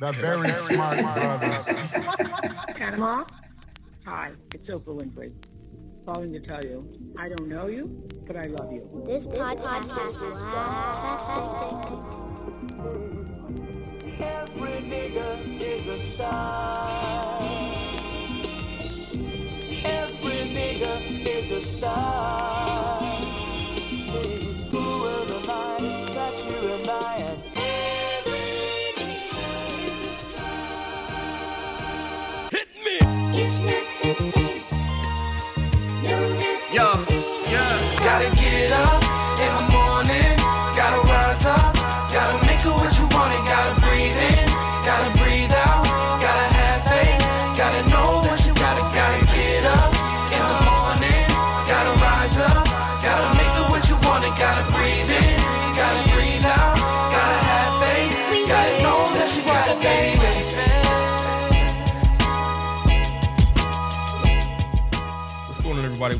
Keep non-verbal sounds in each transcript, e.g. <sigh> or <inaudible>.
The very smart brothers. Panama? Hi, it's Oprah Winfrey. Calling to tell you, I don't know you, but I love you. This podcast is Blacktastic. Every nigga is a star. Every nigga is a star.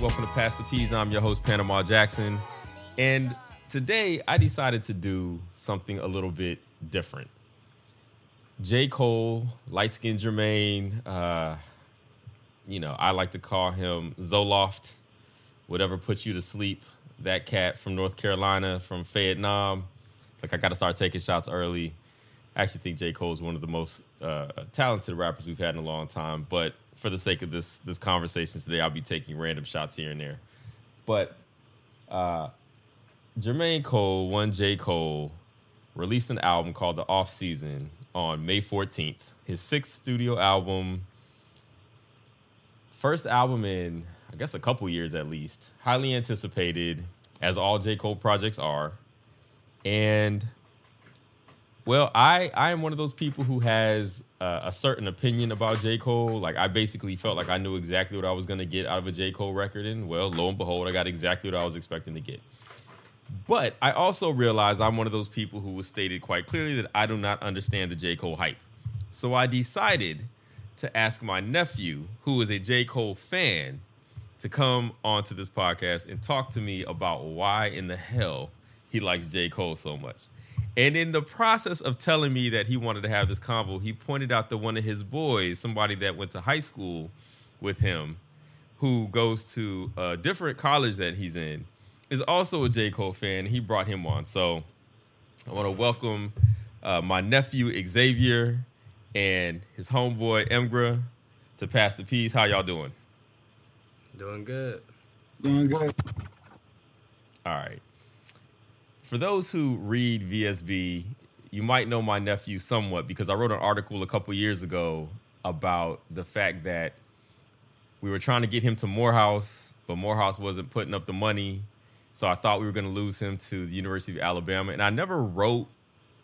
Welcome to Pass the Peas. I'm your host, Panama Jackson. And today I decided to do something a little bit different. J. Cole, light skinned Jermaine, uh, you know, I like to call him Zoloft, whatever puts you to sleep. That cat from North Carolina, from Fayettenam. Like, I got to start taking shots early. I actually think J. Cole is one of the most uh, talented rappers we've had in a long time. But for the sake of this this conversation today, I'll be taking random shots here and there. But uh, Jermaine Cole, one J. Cole, released an album called The Off Season on May 14th. His sixth studio album, first album in, I guess, a couple years at least. Highly anticipated, as all J. Cole projects are. And well, I I am one of those people who has uh, a certain opinion about J. Cole. Like I basically felt like I knew exactly what I was going to get out of a J. Cole record, and well, lo and behold, I got exactly what I was expecting to get. But I also realized I'm one of those people who was stated quite clearly that I do not understand the J. Cole hype. So I decided to ask my nephew, who is a J. Cole fan, to come onto this podcast and talk to me about why in the hell he likes J. Cole so much. And in the process of telling me that he wanted to have this convo, he pointed out that one of his boys, somebody that went to high school with him, who goes to a different college that he's in, is also a J. Cole fan. He brought him on. So I want to welcome uh, my nephew Xavier and his homeboy Emgra to Pass the Peas. How y'all doing? Doing good. Doing good. All right. For those who read VSB, you might know my nephew somewhat because I wrote an article a couple years ago about the fact that we were trying to get him to Morehouse, but Morehouse wasn't putting up the money. So I thought we were going to lose him to the University of Alabama. And I never wrote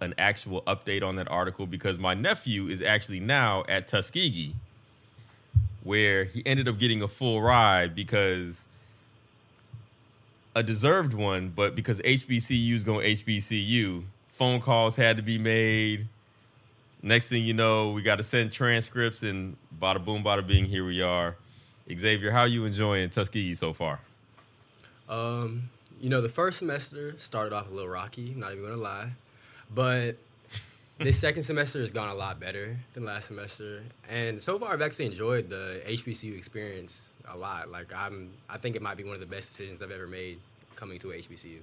an actual update on that article because my nephew is actually now at Tuskegee, where he ended up getting a full ride because a deserved one, but because HBCU is going HBCU, phone calls had to be made. Next thing you know, we got to send transcripts, and bada boom, bada bing, here we are. Xavier, how you enjoying Tuskegee so far? Um, you know, the first semester started off a little rocky, not even gonna lie. But this second semester has gone a lot better than last semester. And so far I've actually enjoyed the HBCU experience a lot. Like I'm I think it might be one of the best decisions I've ever made coming to HBCU.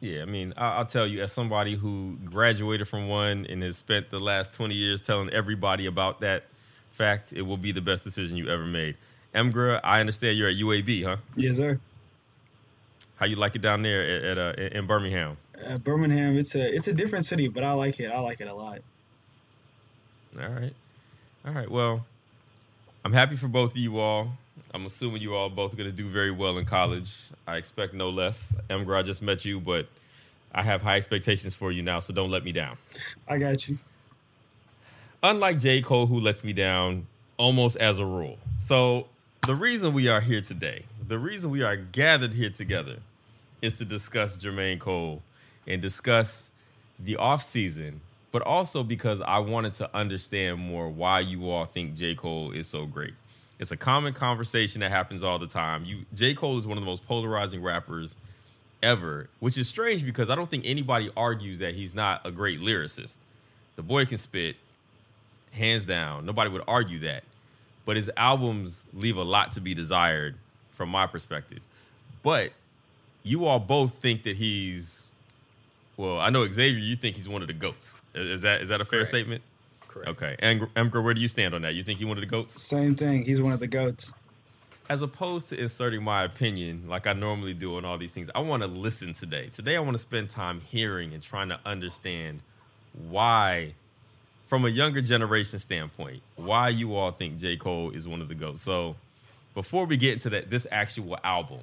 Yeah, I mean, I- I'll tell you, as somebody who graduated from one and has spent the last 20 years telling everybody about that fact, it will be the best decision you ever made. Emgra, I understand you're at UAB, huh? Yes, sir. How you like it down there at, at uh, in Birmingham? Uh, Birmingham, it's a it's a different city, but I like it. I like it a lot. All right. All right. Well, I'm happy for both of you all. I'm assuming you all both are going to do very well in college. I expect no less. Emgra, I just met you, but I have high expectations for you now, so don't let me down. I got you. Unlike J. Cole, who lets me down almost as a rule. So, the reason we are here today, the reason we are gathered here together, is to discuss Jermaine Cole and discuss the offseason, but also because I wanted to understand more why you all think J. Cole is so great. It's a common conversation that happens all the time. You J. Cole is one of the most polarizing rappers ever, which is strange because I don't think anybody argues that he's not a great lyricist. The boy can spit, hands down. Nobody would argue that. But his albums leave a lot to be desired from my perspective. But you all both think that he's well, I know Xavier, you think he's one of the goats. Is that is that a fair Correct. statement? Correct. Okay. And Emgra, where do you stand on that? You think he one of the goats? Same thing. He's one of the goats. as opposed to inserting my opinion like I normally do on all these things, I want to listen today. Today, I want to spend time hearing and trying to understand why, from a younger generation standpoint, why you all think J. Cole is one of the GOATs. So, before we get into that, this actual album,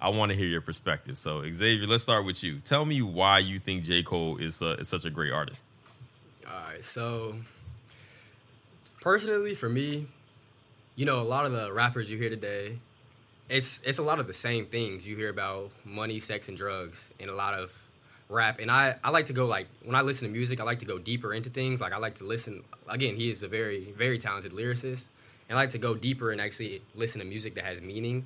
I want to hear your perspective. So, Xavier, let's start with you. Tell me why you think J. Cole is, uh, is such a great artist. All right, so personally for me, you know, a lot of the rappers you hear today, it's it's a lot of the same things you hear about money, sex, and drugs, and a lot of rap. And I I like to go like when I listen to music, I like to go deeper into things. Like I like to listen. Again, he is a very very talented lyricist, and I like to go deeper and actually listen to music that has meaning.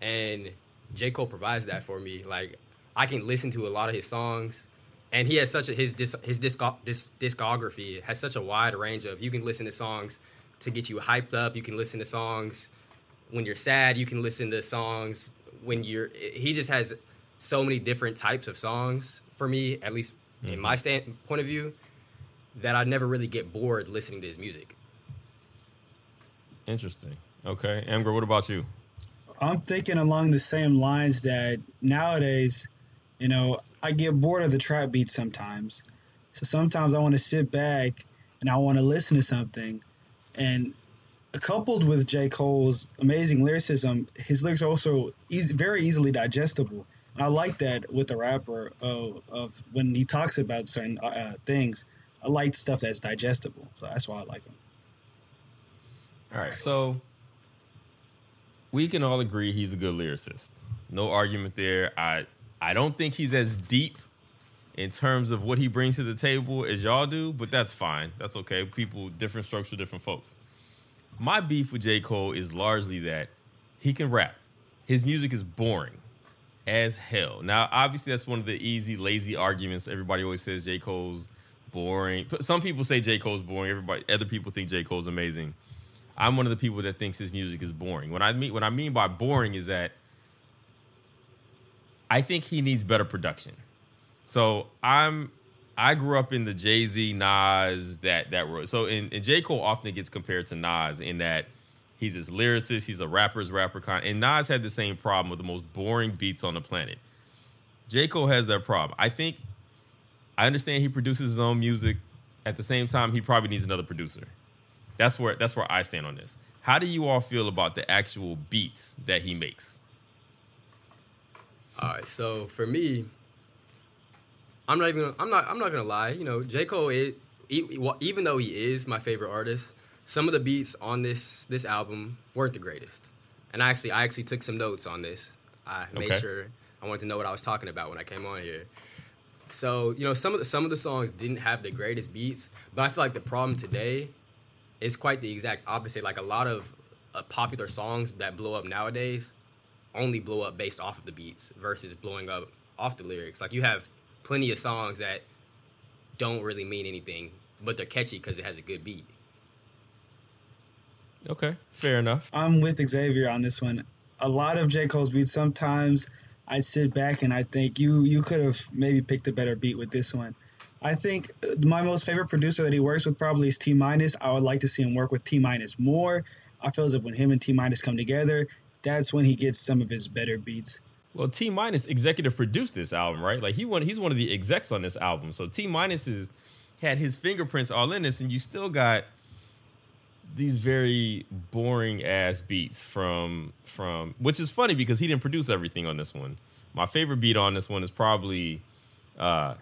And J Cole provides that for me. Like I can listen to a lot of his songs and he has such a his his disco, disc, discography has such a wide range of you can listen to songs to get you hyped up you can listen to songs when you're sad you can listen to songs when you're he just has so many different types of songs for me at least in mm-hmm. my stand point of view that I never really get bored listening to his music Interesting. Okay. Emgra, what about you? I'm thinking along the same lines that nowadays, you know, I get bored of the trap beats sometimes. So sometimes I want to sit back and I want to listen to something. And coupled with J. Cole's amazing lyricism, his lyrics are also easy, very easily digestible. And I like that with the rapper of, of when he talks about certain uh, things. I like stuff that's digestible. So that's why I like him. All right, so we can all agree he's a good lyricist. No argument there. I I don't think he's as deep in terms of what he brings to the table as y'all do, but that's fine. That's okay. People different strokes for different folks. My beef with J. Cole is largely that he can rap. His music is boring as hell. Now, obviously, that's one of the easy, lazy arguments. Everybody always says J. Cole's boring. Some people say J. Cole's boring. Everybody, other people think J. Cole's amazing. I'm one of the people that thinks his music is boring. What I mean, what I mean by boring is that I think he needs better production. So I'm, I grew up in the Jay Z, Nas, that that road. So and, and J Cole often gets compared to Nas in that he's this lyricist, he's a rapper's rapper kind. And Nas had the same problem with the most boring beats on the planet. J Cole has that problem. I think I understand he produces his own music. At the same time, he probably needs another producer. That's where that's where I stand on this. How do you all feel about the actual beats that he makes? All right, so for me, I'm not even. I'm not. I'm not gonna lie. You know, J Cole. Is, even though he is my favorite artist, some of the beats on this this album weren't the greatest. And I actually, I actually took some notes on this. I made Okay. sure I wanted to know what I was talking about when I came on here. So you know, some of the some of the songs didn't have the greatest beats, but I feel like the problem today is quite the exact opposite. Like a lot of uh, popular songs that blow up nowadays only blow up based off of the beats versus blowing up off the lyrics. Like you have plenty of songs that don't really mean anything, but they're catchy because it has a good beat. Okay, fair enough. I'm with Xavier on this one. A lot of J. Cole's beats, sometimes I sit back and I think you you could have maybe picked a better beat with this one. I think uh, my most favorite producer that he works with probably is T minus. I would like to see him work with T minus more. I feel as if when him and T minus come together, that's when he gets some of his better beats. Well, T minus executive produced this album, right? Like he one he's one of the execs on this album. So T minus is had his fingerprints all in this, and you still got these very boring ass beats from from which is funny because he didn't produce everything on this one. My favorite beat on this one is probably uh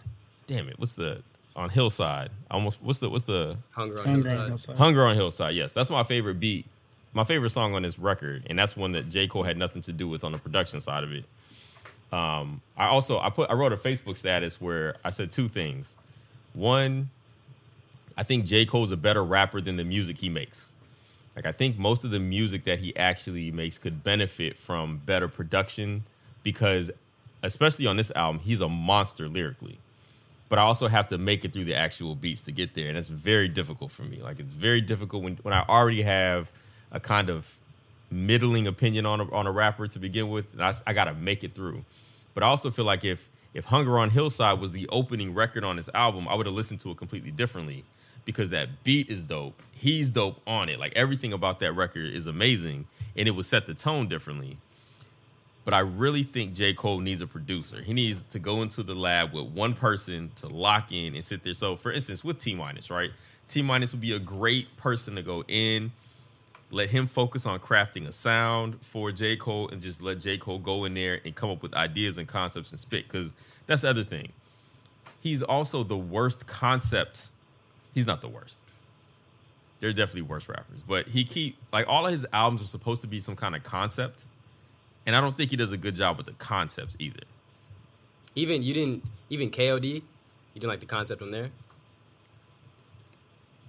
damn it, what's the on Hillside? Almost what's the what's the Hunger on Hunger Hillside. on Hillside. Hunger on Hillside. Yes, that's my favorite beat. My favorite song on this record, and that's one that J. Cole had nothing to do with on the production side of it. Um, I also I put I wrote a Facebook status where I said two things. One, I think J. Cole's a better rapper than the music he makes. Like I think most of the music that he actually makes could benefit from better production because especially on this album, he's a monster lyrically. But I also have to make it through the actual beats to get there, and it's very difficult for me. Like it's very difficult when when I already have a kind of middling opinion on a, on a rapper to begin with, and I, I got to make it through. But I also feel like if if Hunger on Hillside was the opening record on this album, I would have listened to it completely differently because that beat is dope. He's dope on it. Like everything about that record is amazing, and it would set the tone differently. But I really think J. Cole needs a producer. He needs to go into the lab with one person to lock in and sit there. So, for instance, with T Minus, right? T Minus would be a great person to go in, let him focus on crafting a sound for J. Cole, and just let J. Cole go in there and come up with ideas and concepts and spit. Because that's the other thing. He's also the worst concept. He's not the worst. They're definitely worse rappers, but he keep like all of his albums are supposed to be some kind of concept and I don't think he does a good job with the concepts either. Even you didn't even KOD. You didn't like the concept on there.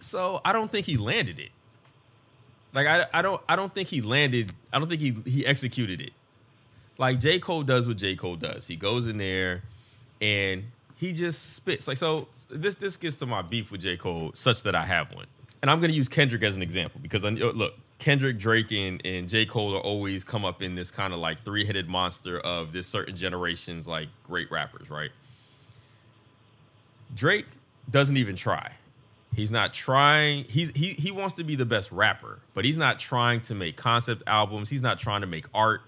So I don't think he landed it. Like I, I don't I don't think he landed. I don't think he he executed it. Like J Cole does what J Cole does. He goes in there and he just spits. Like so this this gets to my beef with J Cole such that I have one. And I'm going to use Kendrick as an example because I, look, Kendrick, Drake, and, and J. Cole are always come up in this kind of like three headed monster of this certain generation's like great rappers, right? Drake doesn't even try. He's not trying. He's he he wants to be the best rapper, but he's not trying to make concept albums. He's not trying to make art.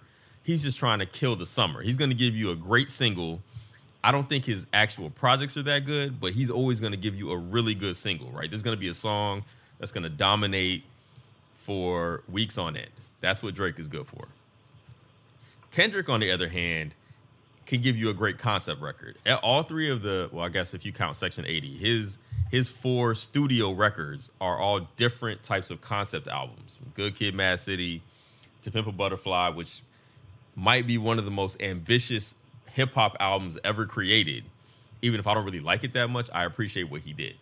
He's just trying to kill the summer. He's going to give you a great single. I don't think his actual projects are that good, but he's always going to give you a really good single, right? There's going to be a song that's going to dominate for weeks on end. That's what Drake is good for. Kendrick, on the other hand, can give you a great concept record. At All three of the, well, I guess if you count Section 80, his his four studio records are all different types of concept albums. From Good Kid, Mad City, to Pimp a Butterfly, which might be one of the most ambitious hip hop albums ever created. Even if I don't really like it that much, I appreciate what he did.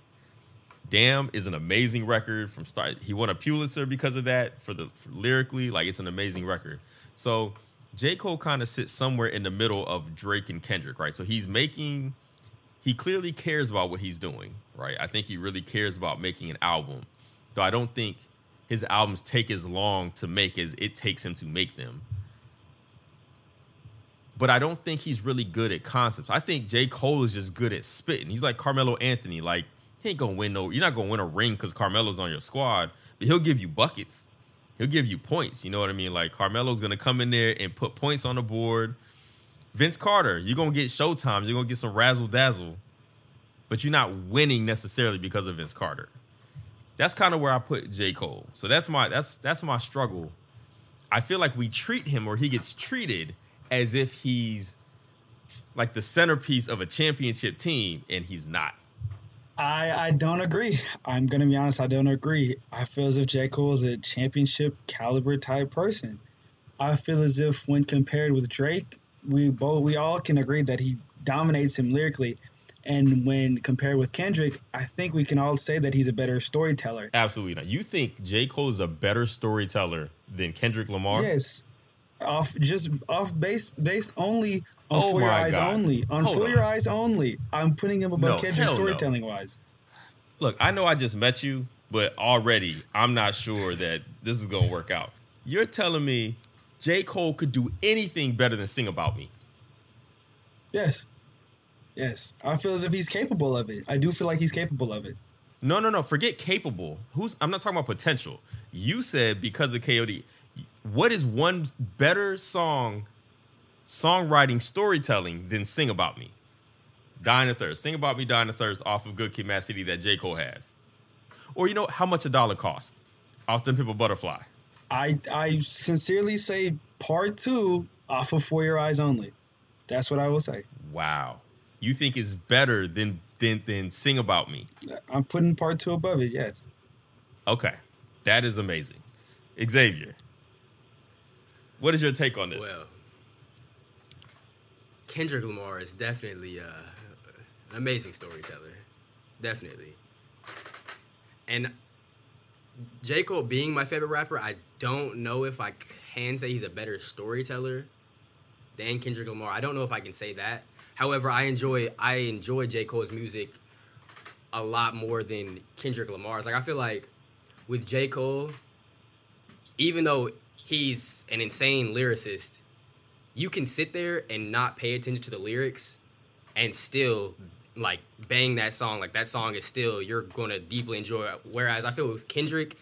Damn is an amazing record from start. He won a Pulitzer because of that for the for lyrically, like it's an amazing record. So J. Cole kind of sits somewhere in the middle of Drake and Kendrick, right? So he's making he clearly cares about what he's doing, right? I think he really cares about making an album. Though I don't think his albums take as long to make as it takes him to make them. But I don't think he's really good at concepts. I think J. Cole is just good at spitting. He's like Carmelo Anthony. Like he ain't gonna win no. You're not gonna win a ring because Carmelo's on your squad, but he'll give you buckets. He'll give you points. You know what I mean? Like Carmelo's gonna come in there and put points on the board. Vince Carter, you're gonna get showtime. You're gonna get some razzle dazzle, but you're not winning necessarily because of Vince Carter. That's kind of where I put J. Cole. So that's my that's that's my struggle. I feel like we treat him or he gets treated as if he's like the centerpiece of a championship team, and he's not. I, I don't agree. I'm gonna be honest. I don't agree. I feel as if J Cole is a championship caliber type person. I feel as if when compared with Drake, we both we all can agree that he dominates him lyrically. And when compared with Kendrick, I think we can all say that he's a better storyteller. Absolutely not. You think J Cole is a better storyteller than Kendrick Lamar? Yes, off just off base based only on Oh For Your Eyes God. only on Hold For on. Your Eyes only. I'm putting him above No, Kendrick hell no. storytelling wise. Look, I know I just met you, but already I'm not sure that this is gonna work out. You're telling me J. Cole could do anything better than sing about me. Yes. Yes. I feel as if he's capable of it. I do feel like he's capable of it. No, no, no. Forget capable. Who's I'm not talking about potential. You said because of KOD. What is one better song, songwriting, storytelling than Sing About Me? Dying a Thirst. Sing About Me, Dying a Thirst off of Good Kid Mad City that J. Cole has. Or you know how much a dollar cost off them people butterfly. I I sincerely say part two off of For Your Eyes only. That's what I will say. Wow. You think it's better than than than Sing About Me. I'm putting part two above it, yes. Okay. That is amazing. Xavier. What is your take on this? Well, Kendrick Lamar is definitely uh, an amazing storyteller. Definitely. And J. Cole being my favorite rapper, I don't know if I can say he's a better storyteller than Kendrick Lamar. I don't know if I can say that. However, I enjoy I enjoy J. Cole's music a lot more than Kendrick Lamar's. Like I feel like with J. Cole, even though he's an insane lyricist, you can sit there and not pay attention to the lyrics and still like bang that song. Like that song is still you're gonna deeply enjoy it. Whereas I feel with Kendrick,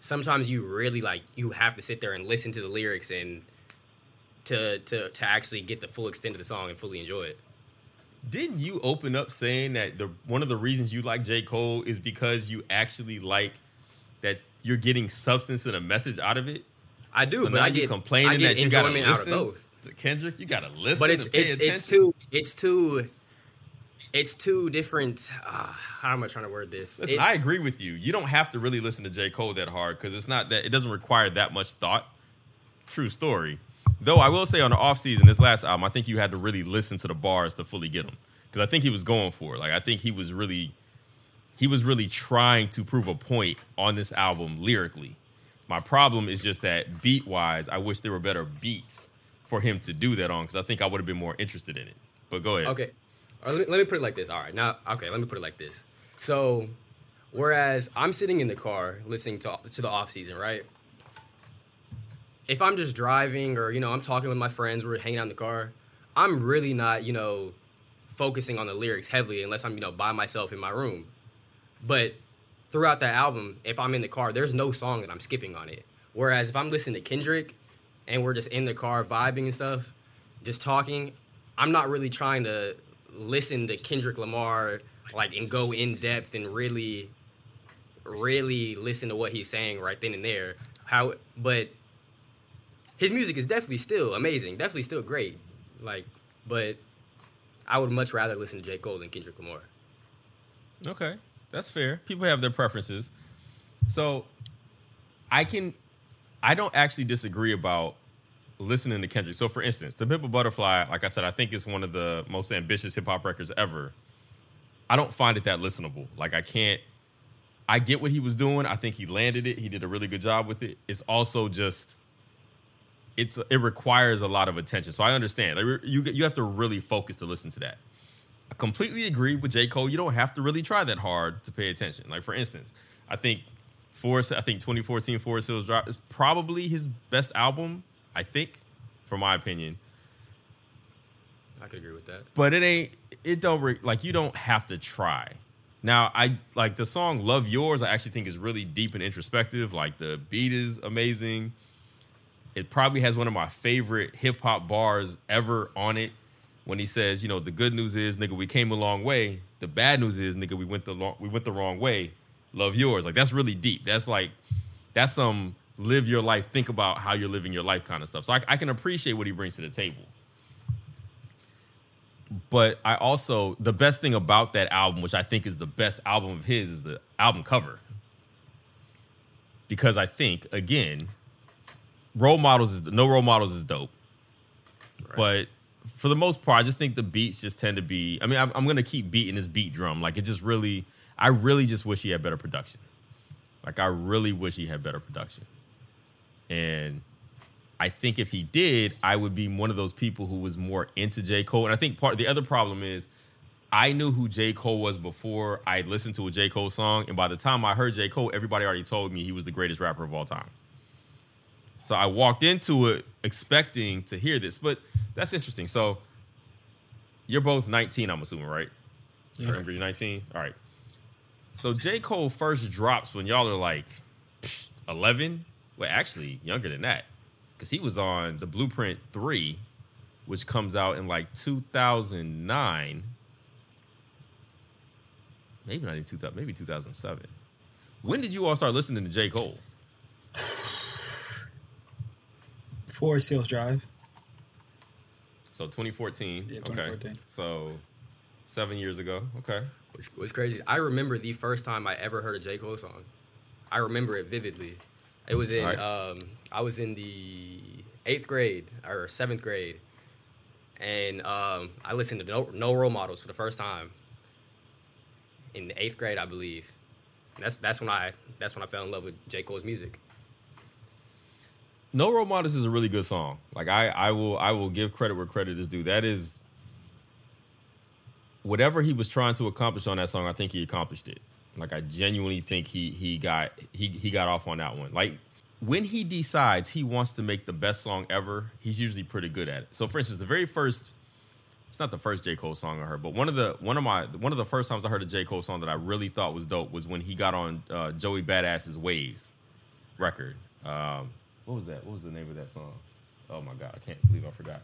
sometimes you really like you have to sit there and listen to the lyrics and to to to actually get the full extent of the song and fully enjoy it. Didn't you open up saying that the one of the reasons you like J. Cole is because you actually like that you're getting substance and a message out of it? I do, So but now I you get complaining I get that you enjoyment out of listen both. to Kendrick. You gotta listen, But it's it's attention. it's too it's too it's two different. Uh, how am I trying to word this? Listen, I agree with you. You don't have to really listen to J. Cole that hard because it's not that it doesn't require that much thought. True story. Though I will say on the off season, this last album, I think you had to really listen to the bars to fully get them because I think he was going for it. Like I think he was really, he was really trying to prove a point on this album lyrically. My problem is just that beat wise, I wish there were better beats for him to do that on because I think I would have been more interested in it. But go ahead. Okay. Or let, me, let me put it like this. All right. Now, okay, let me put it like this. So, whereas I'm sitting in the car listening to, to the off season, right? If I'm just driving or, you know, I'm talking with my friends, we're hanging out in the car, I'm really not, you know, focusing on the lyrics heavily unless I'm, you know, by myself in my room. But throughout the album, if I'm in the car, there's no song that I'm skipping on it. Whereas if I'm listening to Kendrick and we're just in the car vibing and stuff, just talking, I'm not really trying to listen to Kendrick Lamar like and go in depth and really really listen to what he's saying right then and there. How but his music is definitely still amazing, definitely still great. Like but I would much rather listen to J. Cole than Kendrick Lamar. Okay, that's fair. People have their preferences. So I can I don't actually disagree about listening to Kendrick. So for instance, The Pimp Butterfly, like I said, I think it's one of the most ambitious hip hop records ever. I don't find it that listenable. Like I can't I get what he was doing. I think he landed it. He did a really good job with it. It's also just it's it requires a lot of attention. So I understand. Like, you you have to really focus to listen to that. I completely agree with J. Cole. You don't have to really try that hard to pay attention. Like for instance, I think Forest, I think 2014 Forest Hills Drive is probably his best album. I think, for my opinion. I could agree with that. But it ain't. It don't re- like you don't have to try. Now I like the song "Love Yours." I actually think is really deep and introspective. Like the beat is amazing. It probably has one of my favorite hip hop bars ever on it. When he says, you know, the good news is, nigga, we came a long way. The bad news is, nigga, we went the long, we went the wrong way. Love yours. Like that's really deep. That's like, that's some live your life, think about how you're living your life kind of stuff. So I, I can appreciate what he brings to the table. But I also the best thing about that album, which I think is the best album of his, is the album cover. Because I think again, role models is no role models is dope. But for the most part, I just think the beats just tend to be. I mean, I'm, I'm gonna keep beating this beat drum. Like it just really, I really just wish he had better production. Like I really wish he had better production. And I think if he did, I would be one of those people who was more into J. Cole. And I think part the other problem is I knew who J. Cole was before I listened to a J. Cole song. And by the time I heard J. Cole, everybody already told me he was the greatest rapper of all time. So I walked into it expecting to hear this. But that's interesting. So you're both 19, I'm assuming, right? Yeah. Remember you're 19? All right. So J. Cole first drops when y'all are like 11. Well, actually, younger than that. Because he was on the Blueprint 3, which comes out in like 2009. Maybe not even 2000, maybe 2007. When did you all start listening to J. Cole? Forest Hills Drive. So 2014. Yeah, okay. So seven years ago. Okay. What's, what's crazy? I remember the first time I ever heard a J Cole song. I remember it vividly. It was in Alright. um, I was in the eighth grade or seventh grade, and um, I listened to no, no Role Models for the first time in the eighth grade, I believe. And that's that's when I that's when I fell in love with J Cole's music. No Role Models is a really good song. Like I, I will, I will give credit where credit is due. That is, whatever he was trying to accomplish on that song, I think he accomplished it. Like I genuinely think he he got he he got off on that one. Like when he decides he wants to make the best song ever, he's usually pretty good at it. So for instance, the very first it's not the first J. Cole song I heard, but one of the one of my one of the first times I heard a J. Cole song that I really thought was dope was when he got on uh, Joey Badass's Waves record. Um, what was that? What was the name of that song? Oh my god, I can't believe I forgot.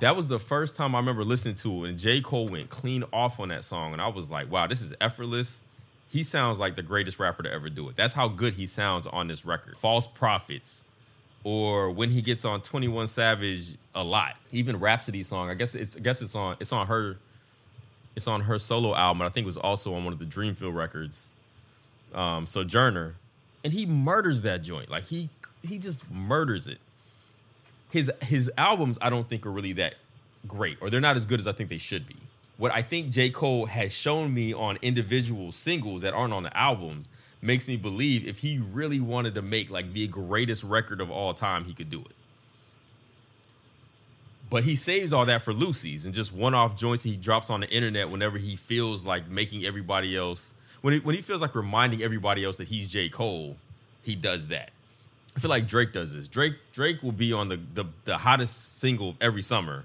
That was the first time I remember listening to it, and J. Cole went clean off on that song, and I was like, "Wow, this is effortless." He sounds like the greatest rapper to ever do it. That's how good he sounds on this record. False Prophets, or when he gets on Twenty One Savage a lot. Even Rapsody song, I guess it's I guess it's on it's on her it's on her solo album. I think it was also on one of the Dreamville records. Um, Sojourner, and he murders that joint. Like he he just murders it. His his albums I don't think are really that great, or they're not as good as I think they should be. What I think J. Cole has shown me on individual singles that aren't on the albums makes me believe if he really wanted to make like the greatest record of all time, he could do it. But he saves all that for loosies and just one-off joints he drops on the internet whenever he feels like making everybody else when he, when he feels like reminding everybody else that he's J. Cole, he does that. I feel like Drake does this. Drake Drake will be on the the, the hottest single every summer,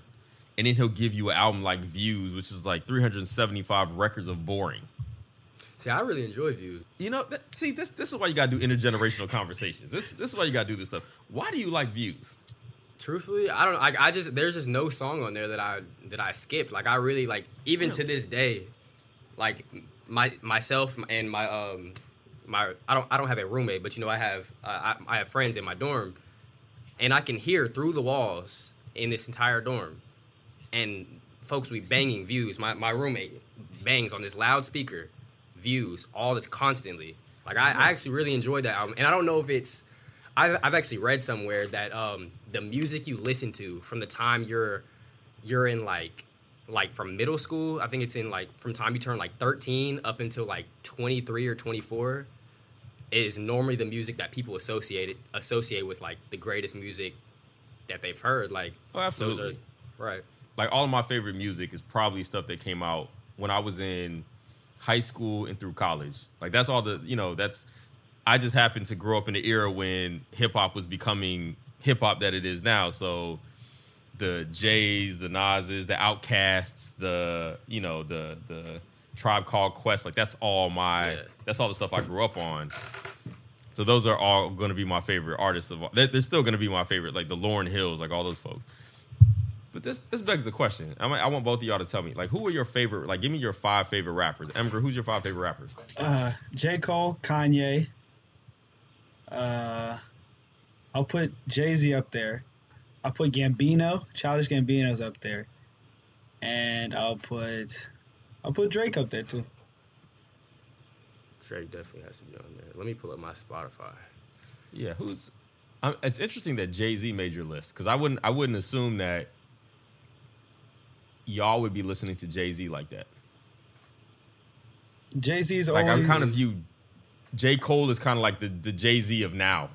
and then he'll give you an album like Views, which is like 375 records of boring. See, I really enjoy views. You know, that, see this this is why you gotta do intergenerational conversations. This this is why you gotta do this stuff. Why do you like Views? Truthfully, I don't. I, I just there's just no song on there that I that I skipped. Like I really like even to this day, like my myself and my um my I don't I don't have a roommate, but you know I have uh, I, I have friends in my dorm, and I can hear through the walls in this entire dorm, and folks be banging views. My my roommate bangs on this loudspeaker, views all the constantly. Like I, I actually really enjoyed that album, and I don't know if it's I've, I've actually read somewhere that um, the music you listen to from the time you're you're in like like from middle school, I think it's in like from time you turn like 13 up until like 23 or 24 is normally the music that people associate it, associate with like the greatest music that they've heard. Like Oh, absolutely. those are right. like all of my favorite music is probably stuff that came out when I was in high school and through college. Like that's all the you know that's I just happened to grow up in the era when hip hop was becoming hip hop that it is now. So the Jays, the Nas's, the OutKasts, the you know the the Tribe Called Quest, like that's all my Yeah. that's all the stuff I grew up on. So those are all going to be my favorite artists of all. They're, they're still going to be my favorite, like the Lauryn Hills, like all those folks. But this this begs the question. I, might- I want both of y'all to tell me, like, who are your favorite? Like, give me your five favorite rappers. Emgra, who's your five favorite rappers? Uh, J. Cole, Kanye. Uh, I'll put Jay Z up there. I'll put Gambino, Childish Gambino's up there, and I'll put I'll put Drake up there too. Drake definitely has to be on there. Let me pull up my Spotify. Yeah, who's? Um, it's interesting that Jay Z made your list because I wouldn't I wouldn't assume that y'all would be listening to Jay Z like that. Jay Z's Like always I kind of you. J Cole is kind of like the the Jay Z of now.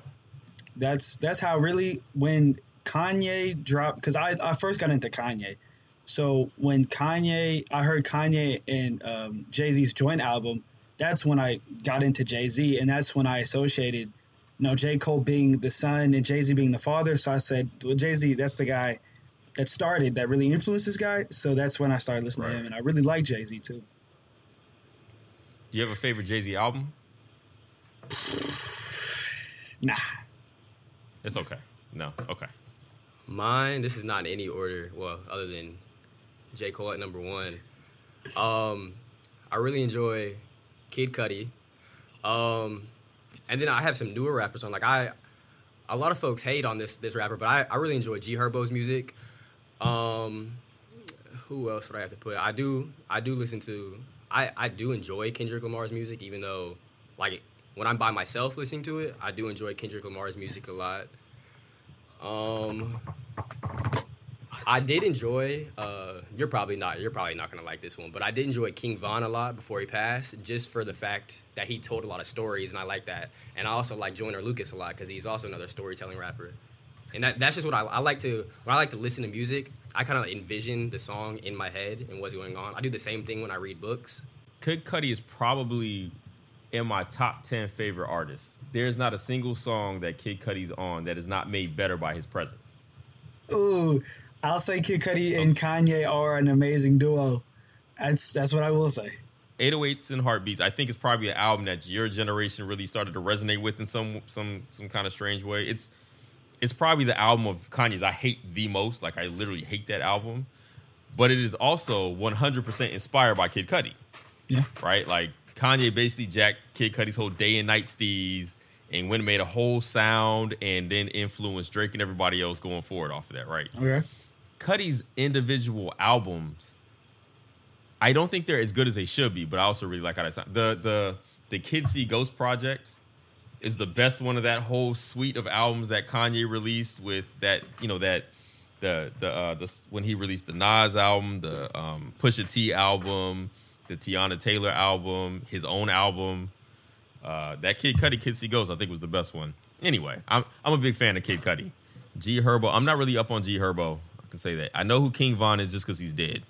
that's that's how really when Kanye dropped because I, I first got into Kanye. So when Kanye I heard Kanye and um, Jay Z's joint album, that's when I got into Jay Z, and that's when I associated, you know, J Cole being the son and Jay Z being the father. So I said, well, Jay Z, that's the guy that started that really influenced this guy. So that's when I started listening to him, and I really like Jay Z too. Do you have a favorite Jay Z album? <sighs> Nah, It's okay. No, okay. Mine, this is not in any order. Well, other than J. Cole at number one. Um, I really enjoy Kid Cudi. Um, and then I have some newer rappers on. Like I, a lot of folks hate on this this rapper, but I, I really enjoy G Herbo's music. Um, who else would I have to put? I do I do listen to I I do enjoy Kendrick Lamar's music, even though like when I'm by myself listening to it, I do enjoy Kendrick Lamar's music a lot. Um, I did enjoy. Uh, you're probably not. You're probably not gonna like this one, but I did enjoy King Von a lot before he passed, just for the fact that he told a lot of stories, and I like that. And I also like Joyner Lucas a lot because he's also another storytelling rapper. and that, that's just what I, I like to when I like to listen to music. I kind of envision the song in my head and what's going on. I do the same thing when I read books. Kid Cudi is probably in my top 10 favorite artists. There's not a single song that Kid Cudi's on that is not made better by his presence. Ooh, I'll say Kid Cudi and Kanye are an amazing duo. That's that's what I will say. 808s and Heartbeats, I think it's probably an album that your generation really started to resonate with in some some some kind of strange way. It's it's probably the album of Kanye's I hate the most. Like I literally hate that album. But it is also 100% inspired by Kid Cudi. Yeah. Right? Like Kanye basically jacked Kid Cudi's whole day and night steez and went and made a whole sound and then influenced Drake and everybody else going forward off of that, right? Okay. Cudi's individual albums, I don't think they're as good as they should be, but I also really like how they sound. The the the Kid See Ghost project is the best one of that whole suite of albums that Kanye released with that, you know, that the the uh the when he released the Nas album, the um Pusha T album, the Teyana Taylor album, his own album. Uh, that Kid Cudi Kid See Ghost, I think was the best one. Anyway, I'm I'm a big fan of Kid Cudi. G Herbo, I'm not really up on G Herbo. I can say that. I know who King Von is just because he's dead,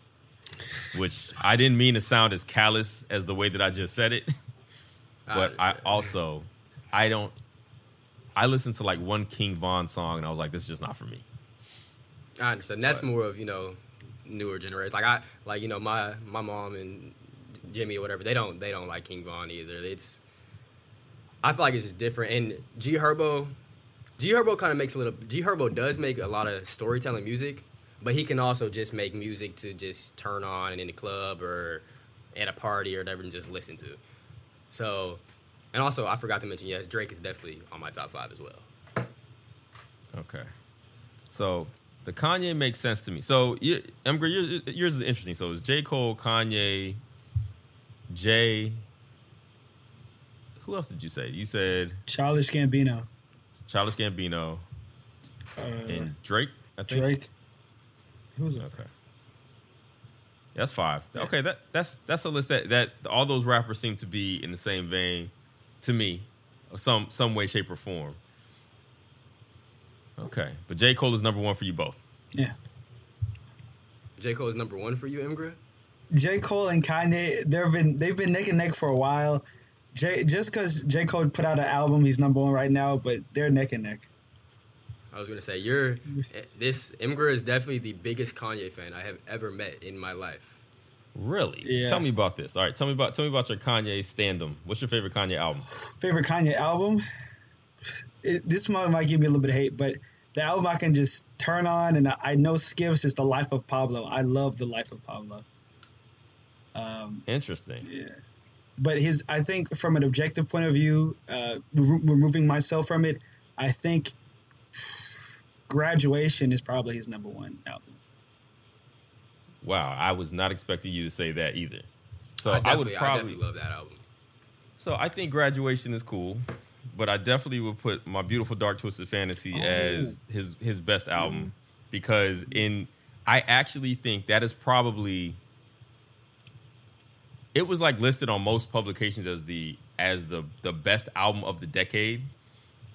which I didn't mean to sound as callous as the way that I just said it. <laughs> but I understand. also I don't. I listened to like one King Von song and I was like, this is just not for me. I understand. That's But- more of you know newer generation. Like I like you know my my mom and Jimmy or whatever. They don't they don't like King Von either. It's I feel like it's just different. And G Herbo, G Herbo kind of makes a little. G Herbo does make a lot of storytelling music, but he can also just make music to just turn on in the club or at a party or whatever and just listen to. So, and also I forgot to mention yes, Drake is definitely on my top five as well. Okay. So the Kanye makes sense to me. So you, yours, yours is interesting. So it's J. Cole, Kanye, Jay. Who else did you say? You said Childish Gambino, Childish Gambino uh, and Drake. I think. Drake. Who's it? Okay. That's five. Okay, that that's that's a list that that all those rappers seem to be in the same vein to me, of some some way, shape, or form. Okay, but J Cole is number one for you both. Yeah. J Cole is number one for you, Emgra. J. Cole and Kanye, they've been they've been neck and neck for a while. J just because J. Cole put out an album, he's number one right now, but they're neck and neck. I was gonna say you're this Emgra is definitely the biggest Kanye fan I have ever met in my life. Really? Yeah. Tell me about this. All right, tell me about tell me about your Kanye standum. What's your favorite Kanye album? Favorite Kanye album? It, this one might give me a little bit of hate, but the album I can just turn on and I, I know skips is the Life of Pablo. I love the Life of Pablo. Um, Interesting. Yeah. But his, I think, from an objective point of view, uh, remo- removing myself from it, I think graduation is probably his number one album. Wow, I was not expecting you to say that either. So I, I, definitely, would I probably definitely love that album. So I think graduation is cool, but I definitely would put my beautiful dark twisted fantasy Oh. as his his best album because in I actually think that is probably it was like listed on most publications as the as the the best album of the decade.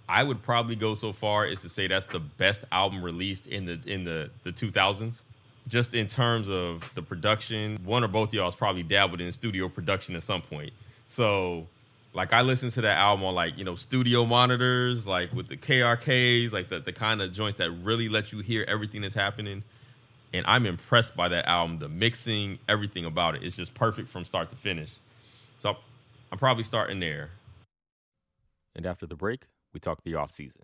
I would probably go so far as to say that's the best album released in the in the the 2000s. Just in terms of the production, one or both of y'all has probably dabbled in studio production at some point. So, like, I listened to that album on like you know studio monitors, like with the KRKs, like the the kind of joints that really let you hear everything that's happening. And I'm impressed by that album. The mixing, everything about it, it's just perfect from start to finish. So, I'm probably starting there. And after the break, we talk the off season.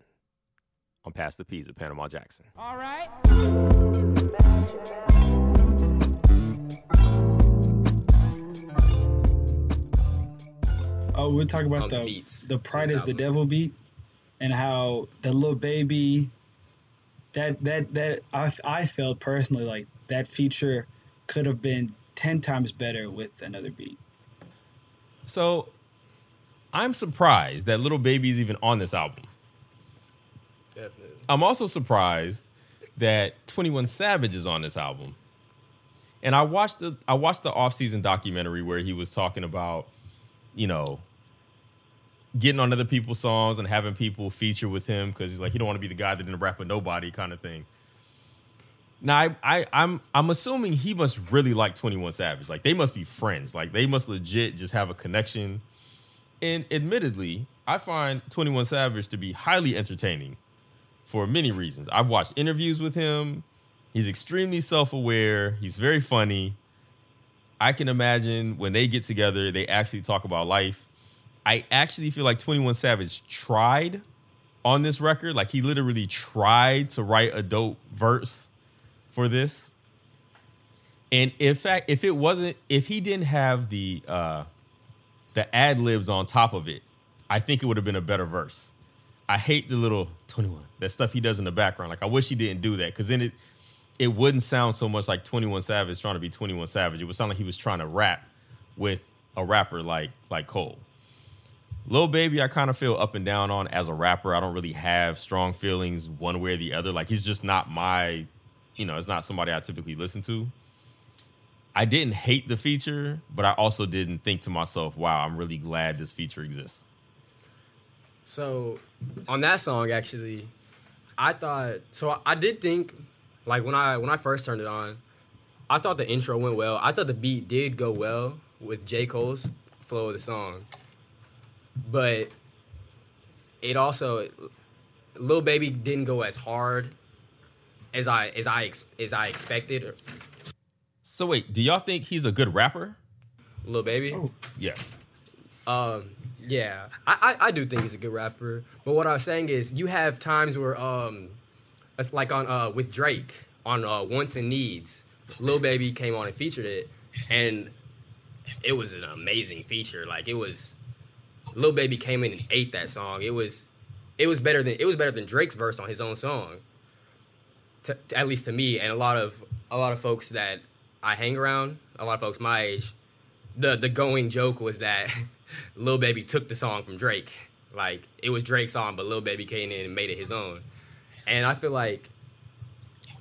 On Pass the Peas with Panama Jackson. All right. Oh, we're talking about On the the the Pride Beats is the. Devil beat, and how the Lil Baby, that that that I I felt personally like that feature could have been ten times better with another beat. So, I'm surprised that Lil Baby is even on this album. Definitely. I'm also surprised that 21 Savage is on this album. And I watched the I watched the off-season documentary where he was talking about, you know, getting on other people's songs and having people feature with him because he's like he don't want to be the guy that didn't rap with nobody kind of thing. Now I, I I'm I'm assuming he must really like 21 Savage. Like they must be friends. Like they must legit just have a connection. And admittedly, I find 21 Savage to be highly entertaining for many reasons. I've watched interviews with him. He's extremely self-aware. He's very funny. I can imagine when they get together, they actually talk about life. I actually feel like 21 Savage tried on this record. Like he literally tried to write a dope verse for this. And in fact, if it wasn't, if he didn't have the uh the ad libs on top of it, I think it would have been a better verse. I hate the little 21, that stuff he does in the background. Like I wish he didn't do that because then it it wouldn't sound so much like 21 Savage trying to be 21 Savage. It would sound like he was trying to rap with a rapper like like Cole. Lil Baby, I kind of feel up and down on as a rapper. I don't really have strong feelings one way or the other. Like he's just not my, you know, it's not somebody I typically listen to. I didn't hate the feature, but I also didn't think to myself, wow, I'm really glad this feature exists. So on that song, actually, I thought so. I, did think like when I when I first turned it on, I thought the intro went well. I thought the beat did go well with J Cole's flow of the song, but it also Lil Baby didn't go as hard as I as I as I expected. So wait, do y'all think he's a good rapper? Lil Baby. Oh. Yes. Um, yeah, I, I I do think he's a good rapper. But what I was saying is, you have times where um, it's like on uh with Drake on uh Wants and Needs, Lil Baby came on and featured it, and it was an amazing feature. Like it was, Lil Baby came in and ate that song. It was, it was better than it was better than Drake's verse on his own song. To, to- at least to me, and a lot of a lot of folks that I hang around, a lot of folks my age, the the going joke was that <laughs> Lil Baby took the song from Drake. Like it was Drake's song, but Lil Baby came in and made it his own. And I feel like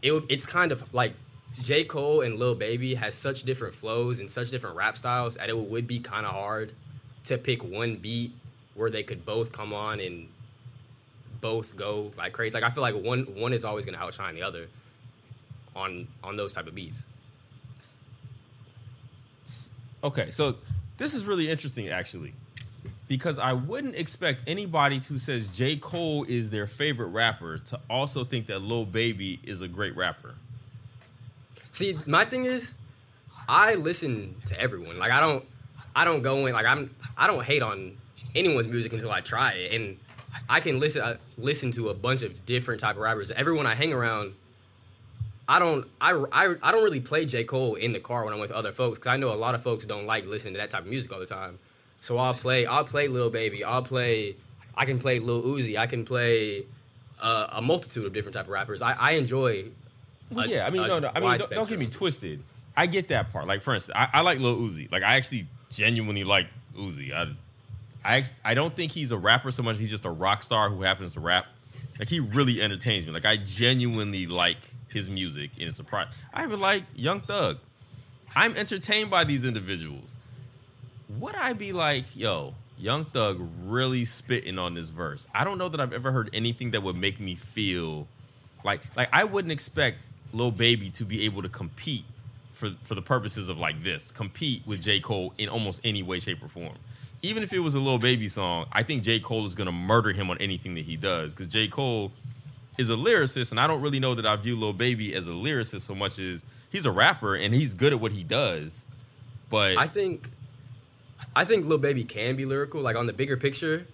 it it's kind of like J Cole and Lil Baby has such different flows and such different rap styles that it would be kind of hard to pick one beat where they could both come on and both go like crazy. Like I feel like one one is always gonna outshine the other on on those type of beats. Okay, so this is really interesting actually. Because I wouldn't expect anybody who says J. Cole is their favorite rapper to also think that Lil Baby is a great rapper. See, my thing is, I listen to everyone. Like I don't, I don't go in like I'm. I don't hate on anyone's music until I try it, and I can listen uh, listen to a bunch of different type of rappers. Everyone I hang around, I don't. I, I, I don't really play J Cole in the car when I'm with other folks because I know a lot of folks don't like listening to that type of music all the time. So I'll play. I'll play Lil Baby. I'll play. I can play Lil Uzi. I can play uh, a multitude of different type of rappers. I, I enjoy. Well, a- yeah, I mean, no, no. I mean, don't, don't get me twisted. I get that part. Like, for instance, I, I like Lil Uzi. Like, I actually genuinely like Uzi. I, I, I don't think he's a rapper so much. He's just a rock star who happens to rap. Like, he really entertains me. Like, I genuinely like his music, and it's surprise. I even like Young Thug. I'm entertained by these individuals. Would I be like, yo, Young Thug really spitting on this verse? I don't know that I've ever heard anything that would make me feel like like I wouldn't expect Lil Baby to be able to compete for for the purposes of like this, compete with J. Cole in almost any way, shape, or form. Even if it was a Lil Baby song, I think J. Cole is gonna murder him on anything that he does because J. Cole is a lyricist, and I don't really know that I view Lil Baby as a lyricist so much as he's a rapper and he's good at what he does. But I think I think Lil Baby can be lyrical. Like on the bigger picture,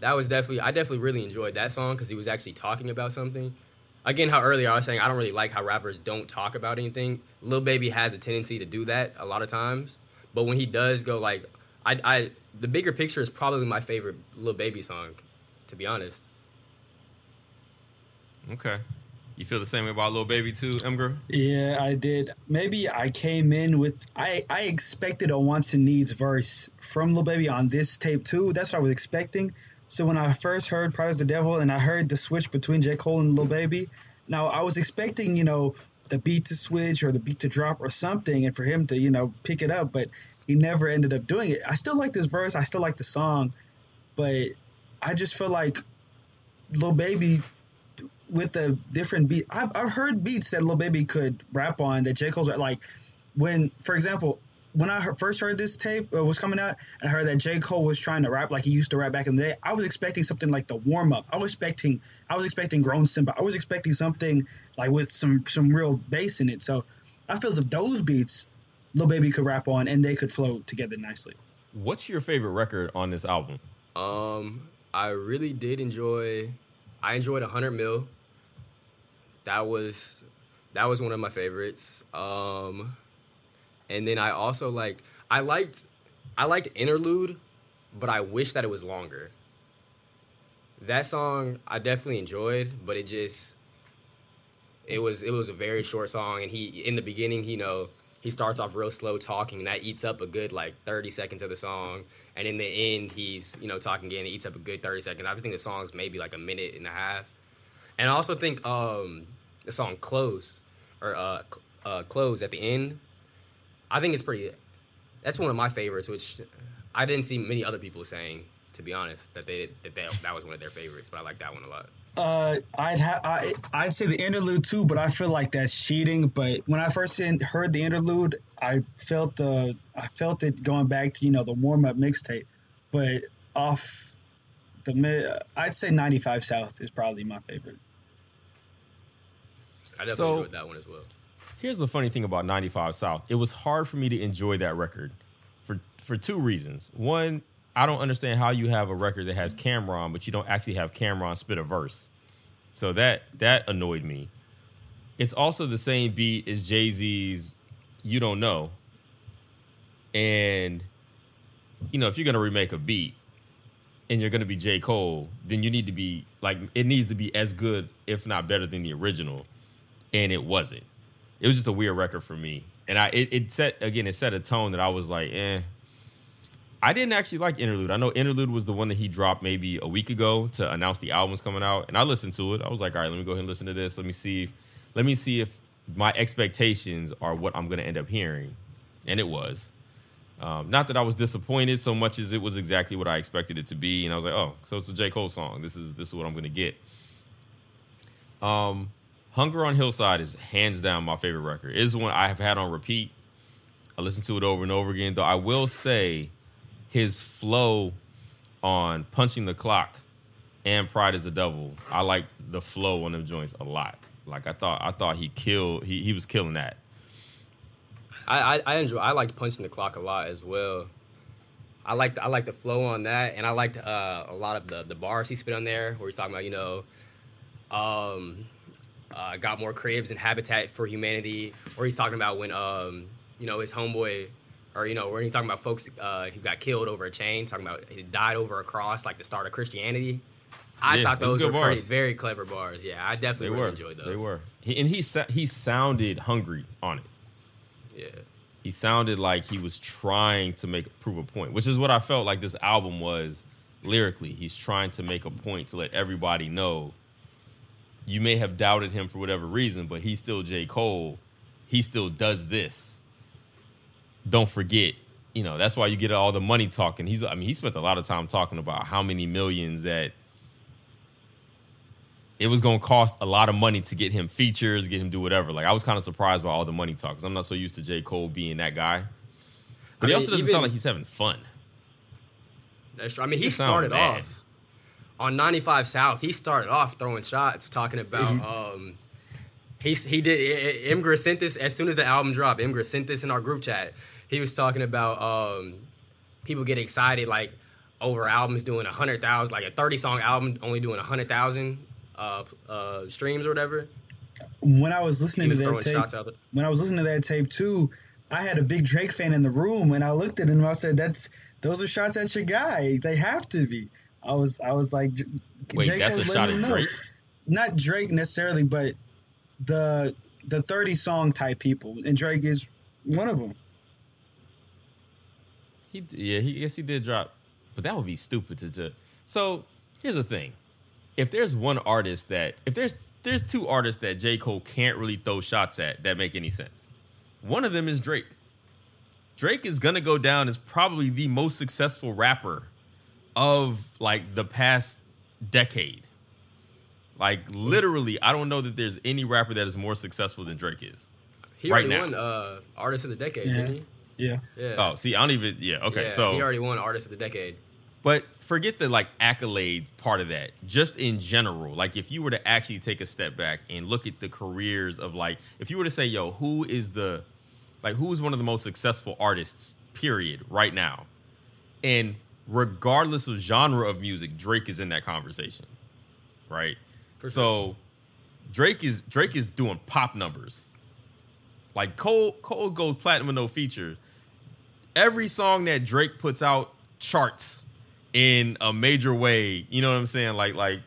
that was definitely I definitely really enjoyed that song because he was actually talking about something. Again, how earlier I was saying I don't really like how rappers don't talk about anything. Lil Baby has a tendency to do that a lot of times, but when he does go like I, I the bigger picture is probably my favorite Lil Baby song, to be honest. okay, you feel the same way about Lil Baby too, Emgra? Yeah, I did. Maybe I came in with I I expected a wants and needs verse from Lil Baby on this tape too. That's what I was expecting. So when I first heard Pride is the Devil and I heard the switch between J. Cole and Lil Baby, now I was expecting, you know, the beat to switch or the beat to drop or something and for him to, you know, pick it up, but he never ended up doing it. I still like this verse, I still like the song, but I just feel like Lil Baby with the different beat. I've, I've heard beats that Lil Baby could rap on that J Cole's like when, for example, when I heard, first heard this tape uh, was coming out, and I heard that J Cole was trying to rap like he used to rap back in the day. I was expecting something like the warm up. I was expecting I was expecting Grown Simba. I was expecting something like with some some real bass in it. So I feel as if those beats Lil Baby could rap on and they could flow together nicely. What's your favorite record on this album? Um, I really did enjoy. I enjoyed 100 mil. That was that was one of my favorites. Um, and then I also like I liked I liked interlude, but I wish that it was longer. That song I definitely enjoyed, but it just it was it was a very short song, and he in the beginning, you know, he starts off real slow talking, and that eats up a good like thirty seconds of the song, and in the end, he's you know talking again, it eats up a good thirty seconds. I think the song's maybe like a minute and a half, and I also think um the song "Close" or uh, uh "Close" at the end, I think it's pretty. That's one of my favorites, which I didn't see many other people saying. To be honest, that they that they, that was one of their favorites, but I like that one a lot. Uh, I'd ha- I I'd say the interlude too, but I feel like that's cheating. But when I first in, heard the interlude, I felt the I felt it going back to you know the warm up mixtape. But off the mid, I'd say 95 South is probably my favorite. I definitely So- enjoyed that one as well. Here's the funny thing about 95 South. It was hard for me to enjoy that record for for two reasons. One, I don't understand how you have a record that has Cam'ron, but you don't actually have Cam'ron spit a verse. So that that annoyed me. It's also the same beat as Jay-Z's You Don't Know. And you know, if you're gonna remake a beat and you're gonna be J. Cole, then you need to be like it needs to be as good, if not better than the original. And it wasn't it was just a weird record for me. And I it, it set again, it set a tone that I was like, eh. I didn't actually like Interlude. I know Interlude was the one that he dropped maybe a week ago to announce the album's coming out. And I listened to it. I was like, all right, let me go ahead and listen to this. Let me see if let me see if my expectations are what I'm gonna end up hearing. And it was. Um, not that I was disappointed so much as it was exactly what I expected it to be. And I was like, oh, so it's a J. Cole song. This is this is what I'm gonna get. Um Hunger on Hillside is hands down my favorite record. It is one I have had on repeat. I listen to it over and over again. Though I will say, his flow on punching the clock and Pride is the Devil. I like the flow on them joints a lot. Like I thought, I thought he killed. He he was killing that. I, I, I enjoy. I liked punching the clock a lot as well. I liked I like the flow on that, and I liked uh, a lot of the the bars he spit on there, where he's talking about you know, um, uh, got more cribs and Habitat for Humanity, or he's talking about when um, you know his homeboy, or you know when he's talking about folks uh, who got killed over a chain, talking about he died over a cross, like the start of Christianity. I Yeah, thought those were pretty, very clever bars. Yeah, I definitely really enjoyed those. They were. He, and he sa- he sounded hungry on it. Yeah. he sounded like he was trying to make prove a point, which is what I felt like this album was lyrically. He's trying to make a point to let everybody know you may have doubted him for whatever reason, but he's still J. Cole. He still does this. Don't forget, you know, that's why you get all the money talking. He's I mean, he spent a lot of time talking about how many millions that it was going to cost a lot of money to get him features, get him do whatever. Like I was kind of surprised by all the money talk because I'm not so used to J. Cole being that guy. But I he mean, also doesn't even- sound like he's having fun. That's true. I mean, he He started mad. off on 95 South. He started off throwing shots, talking about. um He he did. Emgra sent this as soon as the album dropped. Emgra sent this in our group chat. He was talking about um people get excited like over albums doing a hundred thousand, like a 30 song album only doing a hundred thousand uh, uh, streams or whatever. When I was listening was to that tape, shots out. there. when I was listening to that tape too, I had a big Drake fan in the room, and I looked at him and I said, "That's those are shots at your guy. They have to be." I was I was like, J- Wait, J. that's a shot at him know. Drake. Not Drake necessarily, but the the thirty song type people, and Drake is one of them. He yeah, he yes he did drop, but that would be stupid to just. So here's the thing: if there's one artist that if there's there's two artists that J Cole can't really throw shots at that make any sense. One of them is Drake. Drake is gonna go down as probably the most successful rapper of like the past decade. Like literally, I don't know that there's any rapper that is more successful than Drake is. He Right already now. won uh, Artist of the Decade, Yeah. didn't he? Yeah. Yeah. Oh, see, I don't even. Yeah, okay. Yeah, so he already won Artist of the Decade. But forget the like accolade part of that. Just in general, like if you were to actually take a step back and look at the careers of like, if you were to say, yo, who is the, like, who is one of the most successful artists, period, right now? And regardless of genre of music, Drake is in that conversation, right? So Drake is Drake is doing pop numbers. Like Cole Cole goes platinum with no feature. Every song that Drake puts out charts in a major way. You know what I'm saying? Like like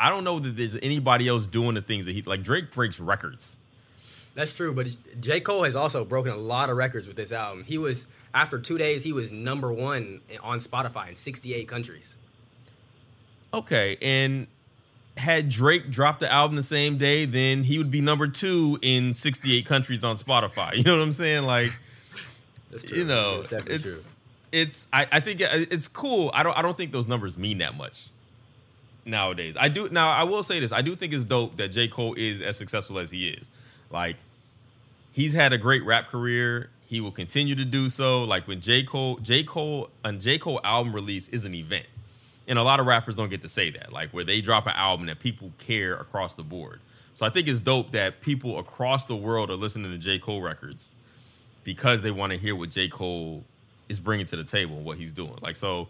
I don't know that there's anybody else doing the things that he like Drake breaks records. That's true, but J. Cole has also broken a lot of records with this album. He was after two days, he was number one on Spotify in 68 countries. Okay, and had Drake dropped the album the same day, then he would be number 2 in 68 countries on Spotify. <laughs> You know what I'm saying? Like That's true. you know, That's definitely it's true. it's I, I think uh, it's cool. I don't I don't think those numbers mean that much nowadays. I do now. I will say this. I do think it's dope that J Cole is as successful as he is. Like he's had a great rap career. He will continue to do so. Like when J Cole J Cole a J Cole album release is an event, and a lot of rappers don't get to say that. Like where they drop an album that people care across the board. So I think it's dope that people across the world are listening to J Cole records because they want to hear what J. Cole is bringing to the table and what he's doing. Like so,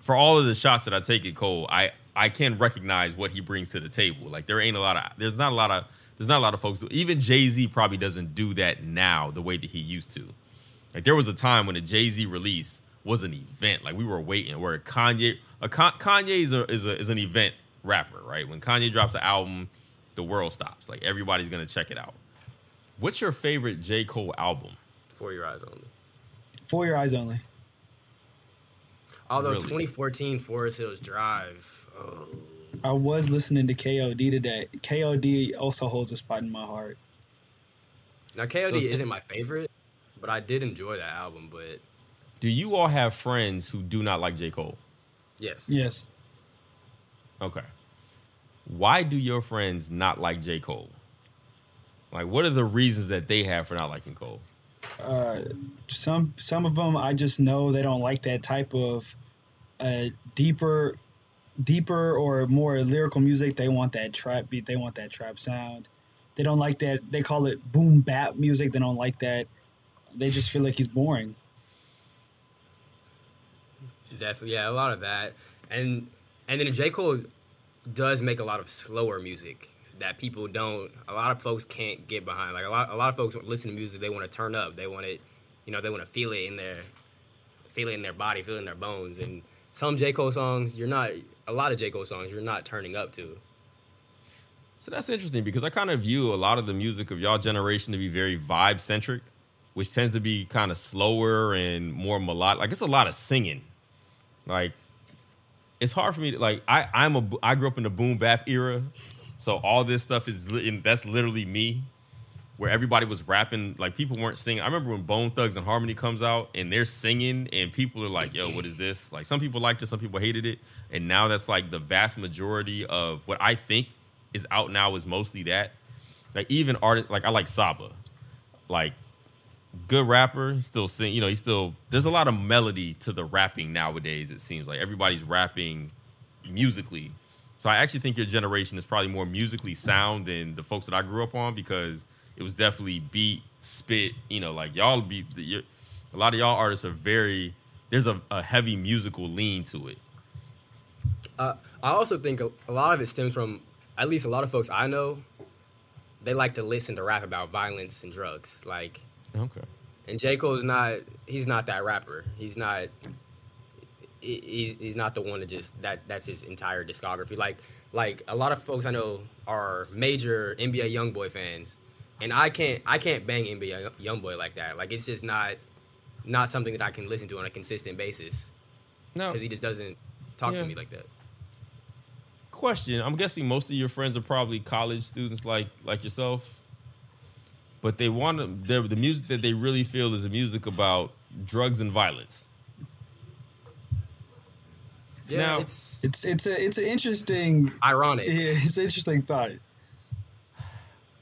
for all of the shots that I take at Cole, I I can recognize what he brings to the table. Like there ain't a lot of there's not a lot of there's not a lot of folks. Do, even Jay Z probably doesn't do that now the way that he used to. Like there was a time when a Jay Z release was an event. Like we were waiting. Where Kanye a Con- Kanye is a, is a is an event rapper, right? When Kanye drops an album, the world stops. Like everybody's gonna check it out. What's your favorite J. Cole album? For your eyes only. For your eyes only. Although Really? 2014 Forest Hills Drive. Oh, I was listening to KOD today. KOD also holds a spot in my heart. now KOD So isn't my favorite, but I did enjoy that album. But Do you all have friends who do not like J. Cole? yes, Yes. Okay. Why do your friends not like J. Cole? Like, what are the reasons that they have for not liking Cole? Uh, some some of them I just know they don't like that type of uh, deeper deeper or more lyrical music. They want that trap beat. They want that trap sound. They don't like that. They call it boom bap music. They don't like that. They just feel like he's boring. definitely, yeah, a lot of that. And and then J Cole does make a lot of slower music that people don't. A lot of folks can't get behind. Like a lot, a lot of folks listen to music. They want to turn up. They want it. You know, they want to feel it in their feel it in their body, feel it in their bones. And some J Cole songs, you're not. A lot of J Cole songs, you're not turning up to. So that's interesting because I kind of view a lot of the music of y'all generation to be very vibe centric, which tends to be kind of slower and more melodic. Like it's a lot of singing. Like it's hard for me to like. I I'm a I grew up in the boom bap era, so all this stuff is that's literally me. Where everybody was rapping, like people weren't singing. I remember when Bone Thugs and Harmony comes out and they're singing, and people are like, "Yo, what is this?" Like some people liked it, some people hated it, and now that's like the vast majority of what I think is out now is mostly that. Like even artists, like I like Saba, like good rapper, still sing. You know, he still there's a lot of melody to the rapping nowadays. It seems like everybody's rapping musically. So I actually think your generation is probably more musically sound than the folks that I grew up on because it was definitely beat, spit. You know, like y'all be a lot of y'all artists are very. There's a, a heavy musical lean to it. Uh, I also think a, a lot of it stems from at least a lot of folks I know. They like to listen to rap about violence and drugs. Like, Okay. and J Cole's not. He's not that rapper. He's not. He's he's not the one to just that. That's his entire discography. Like like a lot of folks I know are major NBA YoungBoy fans, and I can't I can't bang NBA YoungBoy like that. Like it's just not not something that I can listen to on a consistent basis No. because he just doesn't talk Yeah. to me like that. question i'm guessing most of your friends are probably college students like like yourself but they want to the music that they really feel is a music about drugs and violence Yeah, Now- it's It's it's a it's an interesting ironic. yeah, <laughs> it's an interesting thought.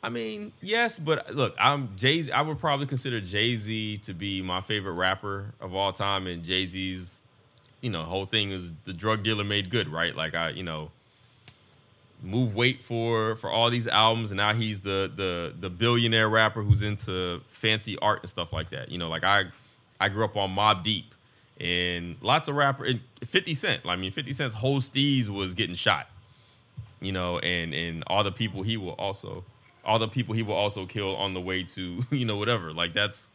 I mean, yes, but look, I'm Jay. I would probably consider Jay Z to be my favorite rapper of all time, and Jay Z's, you know, whole thing is the drug dealer made good, right? Like I, you know, move weight for for all these albums, and now he's the the the billionaire rapper who's into fancy art and stuff like that. You know, like I I grew up on Mobb Deep and lots of rapper and Fifty Cent. I mean, Fifty Cent's whole steez was getting shot you know, and and all the people he will also, all the people he will also kill on the way to, <laughs> you know, whatever. Like that's,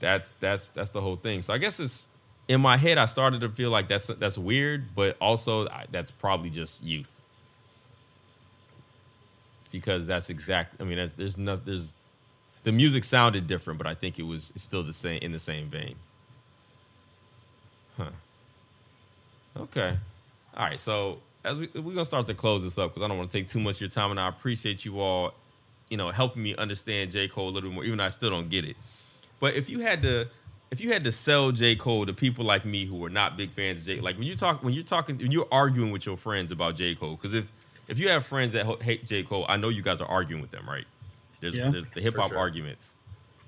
that's that's that's the whole thing. So I guess it's in my head. I started to feel like that's that's weird, but also I, that's probably just youth, because that's exact. I mean, there's no there's the music sounded different, but I think it was still the same in the same vein. Huh. Okay. All right. So as we we're gonna start to close this up because I don't want to take too much of your time, and I appreciate you all, you know, helping me understand J Cole a little bit more, even though I still don't get it. But if you had to, if you had to sell J Cole to people like me who are not big fans of J, like when you talk, when you're talking, when you're arguing with your friends about J Cole, because if if you have friends that hate J Cole, I know you guys are arguing with them, right? There's, Yeah. there's the hip hop sure. arguments.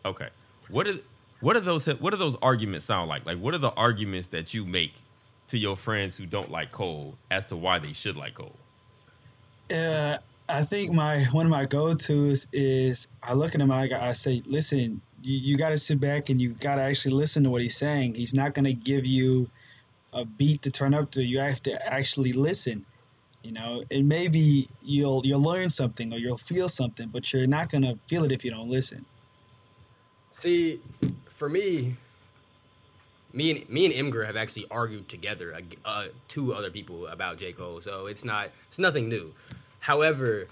Okay, what are what are those what are those arguments sound like? Like what are the arguments that you make to your friends who don't like Cole as to why they should like Cole? Uh, I think my one of my go tos is I look at him. I, I say, listen, you, you got to sit back and you got to actually listen to what he's saying. He's not going to give you a beat to turn up to. You have to actually listen. You know, and maybe you'll you'll learn something or you'll feel something, but you're not going to feel it if you don't listen. See, for me, me and me and Emgra have actually argued together, uh, two other people about J Cole. So it's not it's nothing new. However,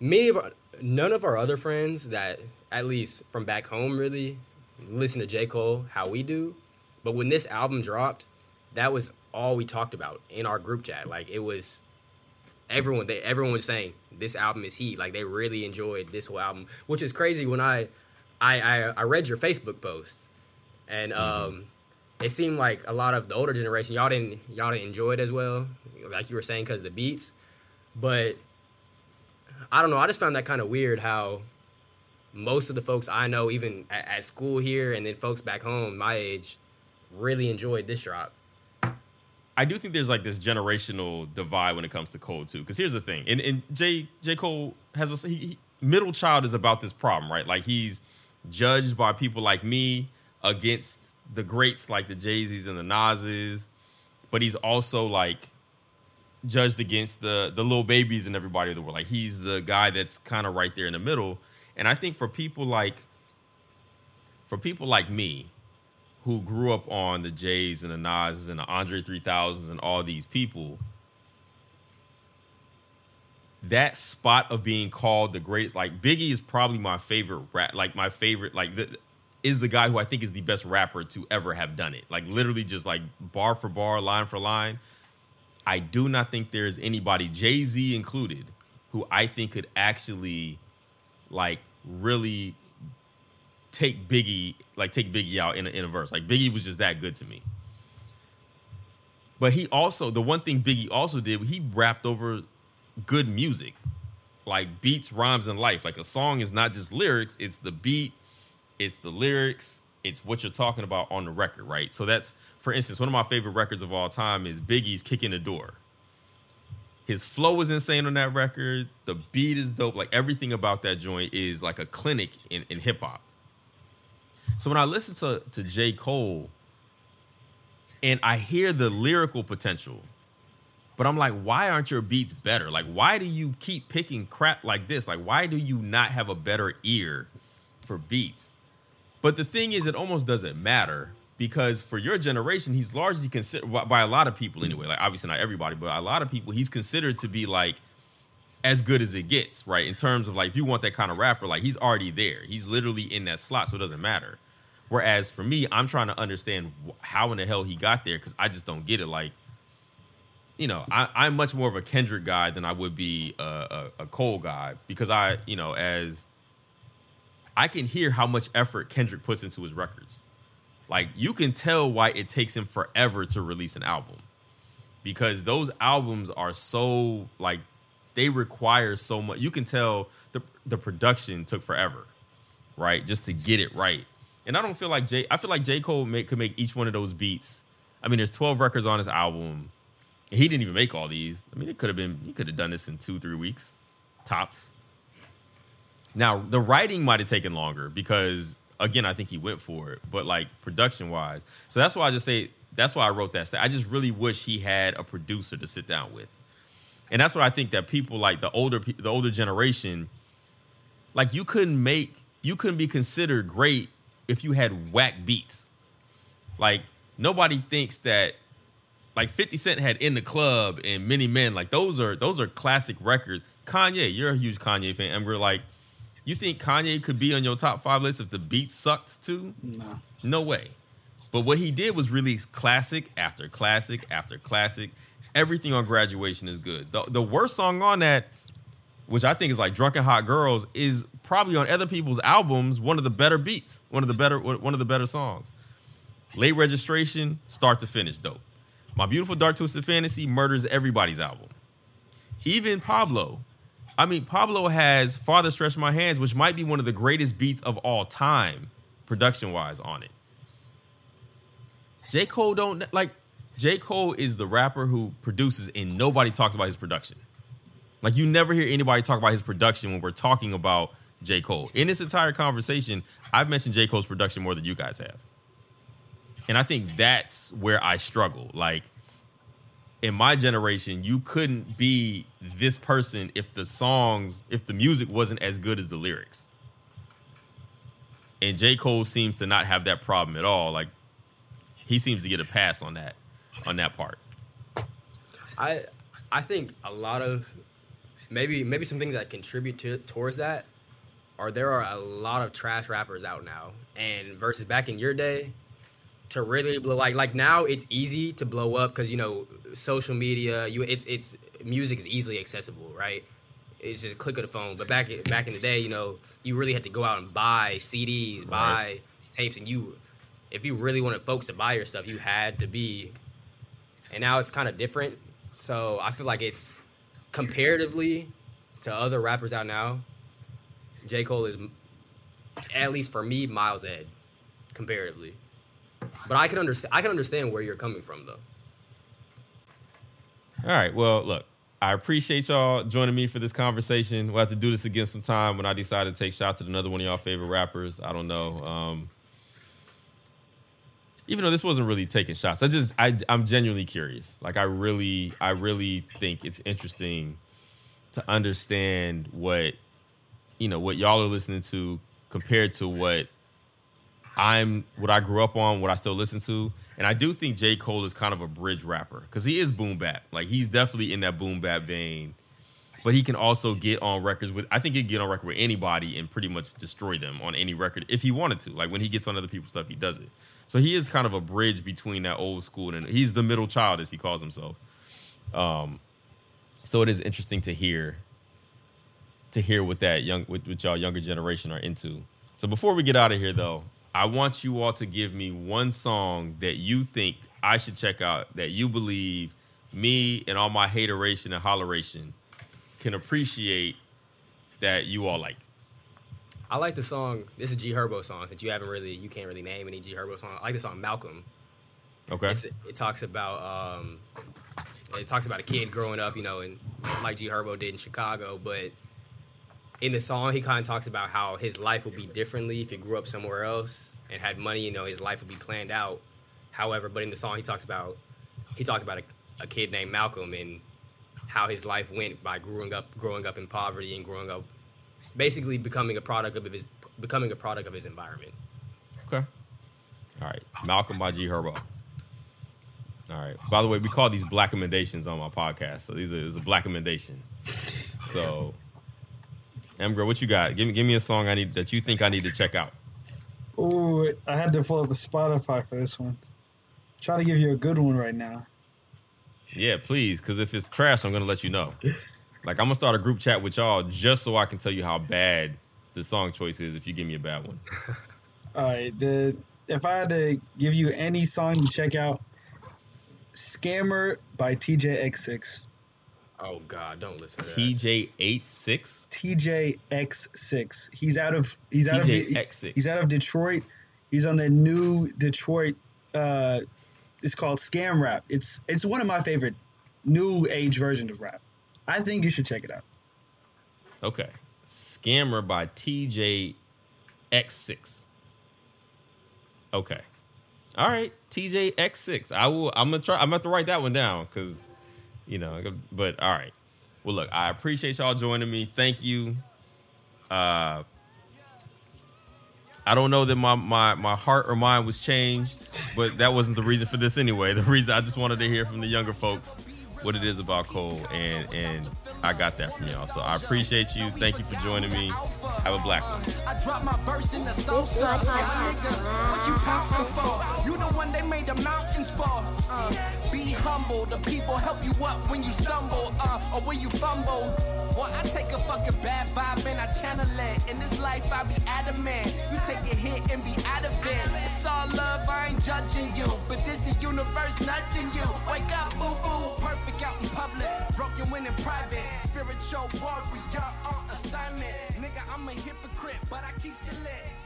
many of our, none of our other friends that at least from back home really listen to J Cole how we do. But when this album dropped, that was all we talked about in our group chat. Like it was everyone they everyone was saying this album is heat. Like they really enjoyed this whole album, which is crazy. When I I I, I read your Facebook post, and um, it seemed like a lot of the older generation y'all didn't y'all didn't enjoy it as well, like you were saying because the beats. But I don't know. I just found that kind of weird how most of the folks I know, even at, at school here, and then folks back home my age, really enjoyed this drop. I do think there's like this generational divide when it comes to Cole too. Because here's the thing, and, and J J Cole has a he, he- middle child is about this problem, right? Like he's judged by people like me against the greats like the Jay Z's and the Nas's, but he's also like judged against the the little babies and everybody in the world. Like he's the guy that's kind of right there in the middle. And I think for people like for people like me, who grew up on the Jays and the Nas's and the Andre 3000s and all these people, that spot of being called the greatest, like Biggie is probably my favorite rap, like my favorite, like the, is the guy who I think is the best rapper to ever have done it. Like literally just like bar for bar, line for line. I do not think there's anybody, Jay Z included, who I think could actually like really take Biggie, like take Biggie out in a, in a verse. Like Biggie was just that good to me. But he also, the one thing Biggie also did, he rapped over good music, like beats, rhymes, and life. Like a song is not just lyrics; it's the beat, it's the lyrics, it's what you're talking about on the record, right? So that's, for instance, one of my favorite records of all time is Biggie's "Kick in the Door." His flow is insane on that record. The beat is dope. Like everything about that joint is like a clinic in, in hip hop. So when I listen to to J. Cole and I hear the lyrical potential, but I'm like, why aren't your beats better? Like, why do you keep picking crap like this? Like, why do you not have a better ear for beats? But the thing is, it almost doesn't matter because for your generation, he's largely considered by a lot of people anyway. Like, obviously not everybody, but a lot of people, he's considered to be like as good as it gets, right? In terms of like, if you want that kind of rapper, like he's already there. He's literally in that slot, so it doesn't matter. Whereas for me, I'm trying to understand how in the hell he got there because I just don't get it. Like, you know, I, I'm much more of a Kendrick guy than I would be a, a, a Cole guy because I, you know, as I can hear how much effort Kendrick puts into his records. Like, you can tell why it takes him forever to release an album. because those albums are so like they require so much. You can tell the the production took forever, right, just to get it right. And I don't feel like J. I feel like J Cole make, could make each one of those beats. I mean, there's 12 records on his album. He didn't even make all these. I mean, it could have been. He could have done this in two, three weeks, tops. Now the writing might have taken longer because again, I think he went for it, but like production wise, so that's why I just say that's why I wrote that. I just really wish he had a producer to sit down with, and that's what I think that people like the older the older generation, like you couldn't make you couldn't be considered great if you had whack beats. Like nobody thinks that like 50 Cent had in the club and many men like those are those are classic records. Kanye, you're a huge Kanye fan, and we're like, you think Kanye could be on your top five list if the beat sucked too? No. No way. But what he did was release classic after classic after classic. Everything on graduation is good. The, the worst song on that, which I think is like Drunk and Hot Girls, is probably on other people's albums one of the better beats, one of the better one of the better songs. Late registration, start to finish, dope. My Beautiful Dark Twisted Fantasy murders everybody's album. Even Pablo. I mean, Pablo has Father Stretch My Hands, which might be one of the greatest beats of all time, production wise, on it. J. Cole don't like J. Cole is the rapper who produces and nobody talks about his production. Like you never hear anybody talk about his production when we're talking about J. Cole. In this entire conversation, I've mentioned J. Cole's production more than you guys have. And I think that's where I struggle. Like in my generation, you couldn't be this person if the songs, if the music wasn't as good as the lyrics. And J. Cole seems to not have that problem at all. Like he seems to get a pass on that on that part. I I think a lot of maybe maybe some things that contribute to towards that are there are a lot of trash rappers out now, and versus back in your day, to really blow like like now it's easy to blow up because you know social media you it's it's music is easily accessible right? It's just a click of the phone. But back back in the day you know you really had to go out and buy cds buy tapes and you if you really wanted folks to buy your stuff you had to be and now it's kind of different. So i feel like it's comparatively to other rappers out now j. Cole is at least for me miles ahead comparatively but I can understand. I can understand where you're coming from, though. All right. Well, look, I appreciate y'all joining me for this conversation. We'll have to do this again sometime when I decide to take shots at another one of y'all favorite rappers. I don't know. Um, even though this wasn't really taking shots, I just I I'm genuinely curious. Like I really I really think it's interesting to understand what you know what y'all are listening to compared to what I'm what I grew up on, what I still listen to, and I do think J. Cole is kind of a bridge rapper because he is boom bap. Like he's definitely in that boom bap vein, but he can also get on records with. I think he'd get on record with anybody and pretty much destroy them on any record if he wanted to. Like when he gets on other people's stuff, he does it. So he is kind of a bridge between that old school and he's the middle child, as he calls himself. Um, so it is interesting to hear to hear what that young what, what y'all younger generation are into. So before we get out of here though, I want you all to give me one song that you think I should check out that you believe me and all my hateration and holleration can appreciate that you all like. I like the song. This is G Herbo song that you haven't really, you can't really name any G Herbo song. I like the song Malcolm. Okay. It's, it talks about um, it talks about a kid growing up, you know, and like G Herbo did in Chicago. But in the song, he kind of talks about how his life would be differently if he grew up somewhere else and had money. You know, his life would be planned out. However, but in the song, he talks about he talked about a, a kid named Malcolm and how his life went by growing up growing up in poverty and growing up basically becoming a product of his becoming a product of his environment. Okay. All right. Malcolm by G Herbo. All right. By the way, we call these black commendations on my podcast. So these are this is a black commendation. So Emgra, what you got? Give me give me a song I need that you think I need to check out. Ooh, I had to pull up the Spotify for this one. Try to give you a good one right now. Yeah, please, because if it's trash, I'm gonna let you know. <laughs> Like I'm gonna start a group chat with y'all just so I can tell you how bad the song choice is if you give me a bad one. All right, the if I had to give you any song to check out, Scammer by Teejayx6. Oh God, don't listen to that. TJ86. Teejayx6. He's out of he's out of De- Teejayx6. he's out of Detroit. He's on the new Detroit. Uh, it's called Scam Rap. It's it's one of my favorite new age versions of rap. I think you should check it out. Okay. Scammer by TJ X six. Okay. All right, TJ X six. I will I'm going to try I'm going to write that one down cuz you know, but all right. Well, look, I appreciate y'all joining me. Thank you. Uh I don't know that my, my, my heart or mind was changed, but that wasn't the reason for this anyway. The reason I just wanted to hear from the younger folks what it is about Cole, and and I got that from y'all. So I appreciate you. Thank you for joining me. Have a black one. I drop my verse in the south side. What you pouncing for? You the one they made the mountains for. Uh, be humble. The people help you up when you stumble uh, or when you fumble. Well, I take a fucking bad vibe and I channel it. In this life, I be adamant. You take a hit and be out of it. It's all love, I ain't judging you. But this the universe nudging you. Wake up, boo boo. Perfect out in public. Broken when in private. Spiritual warrior on assignment. Nigga, I'm a hypocrite, but I keep it lit.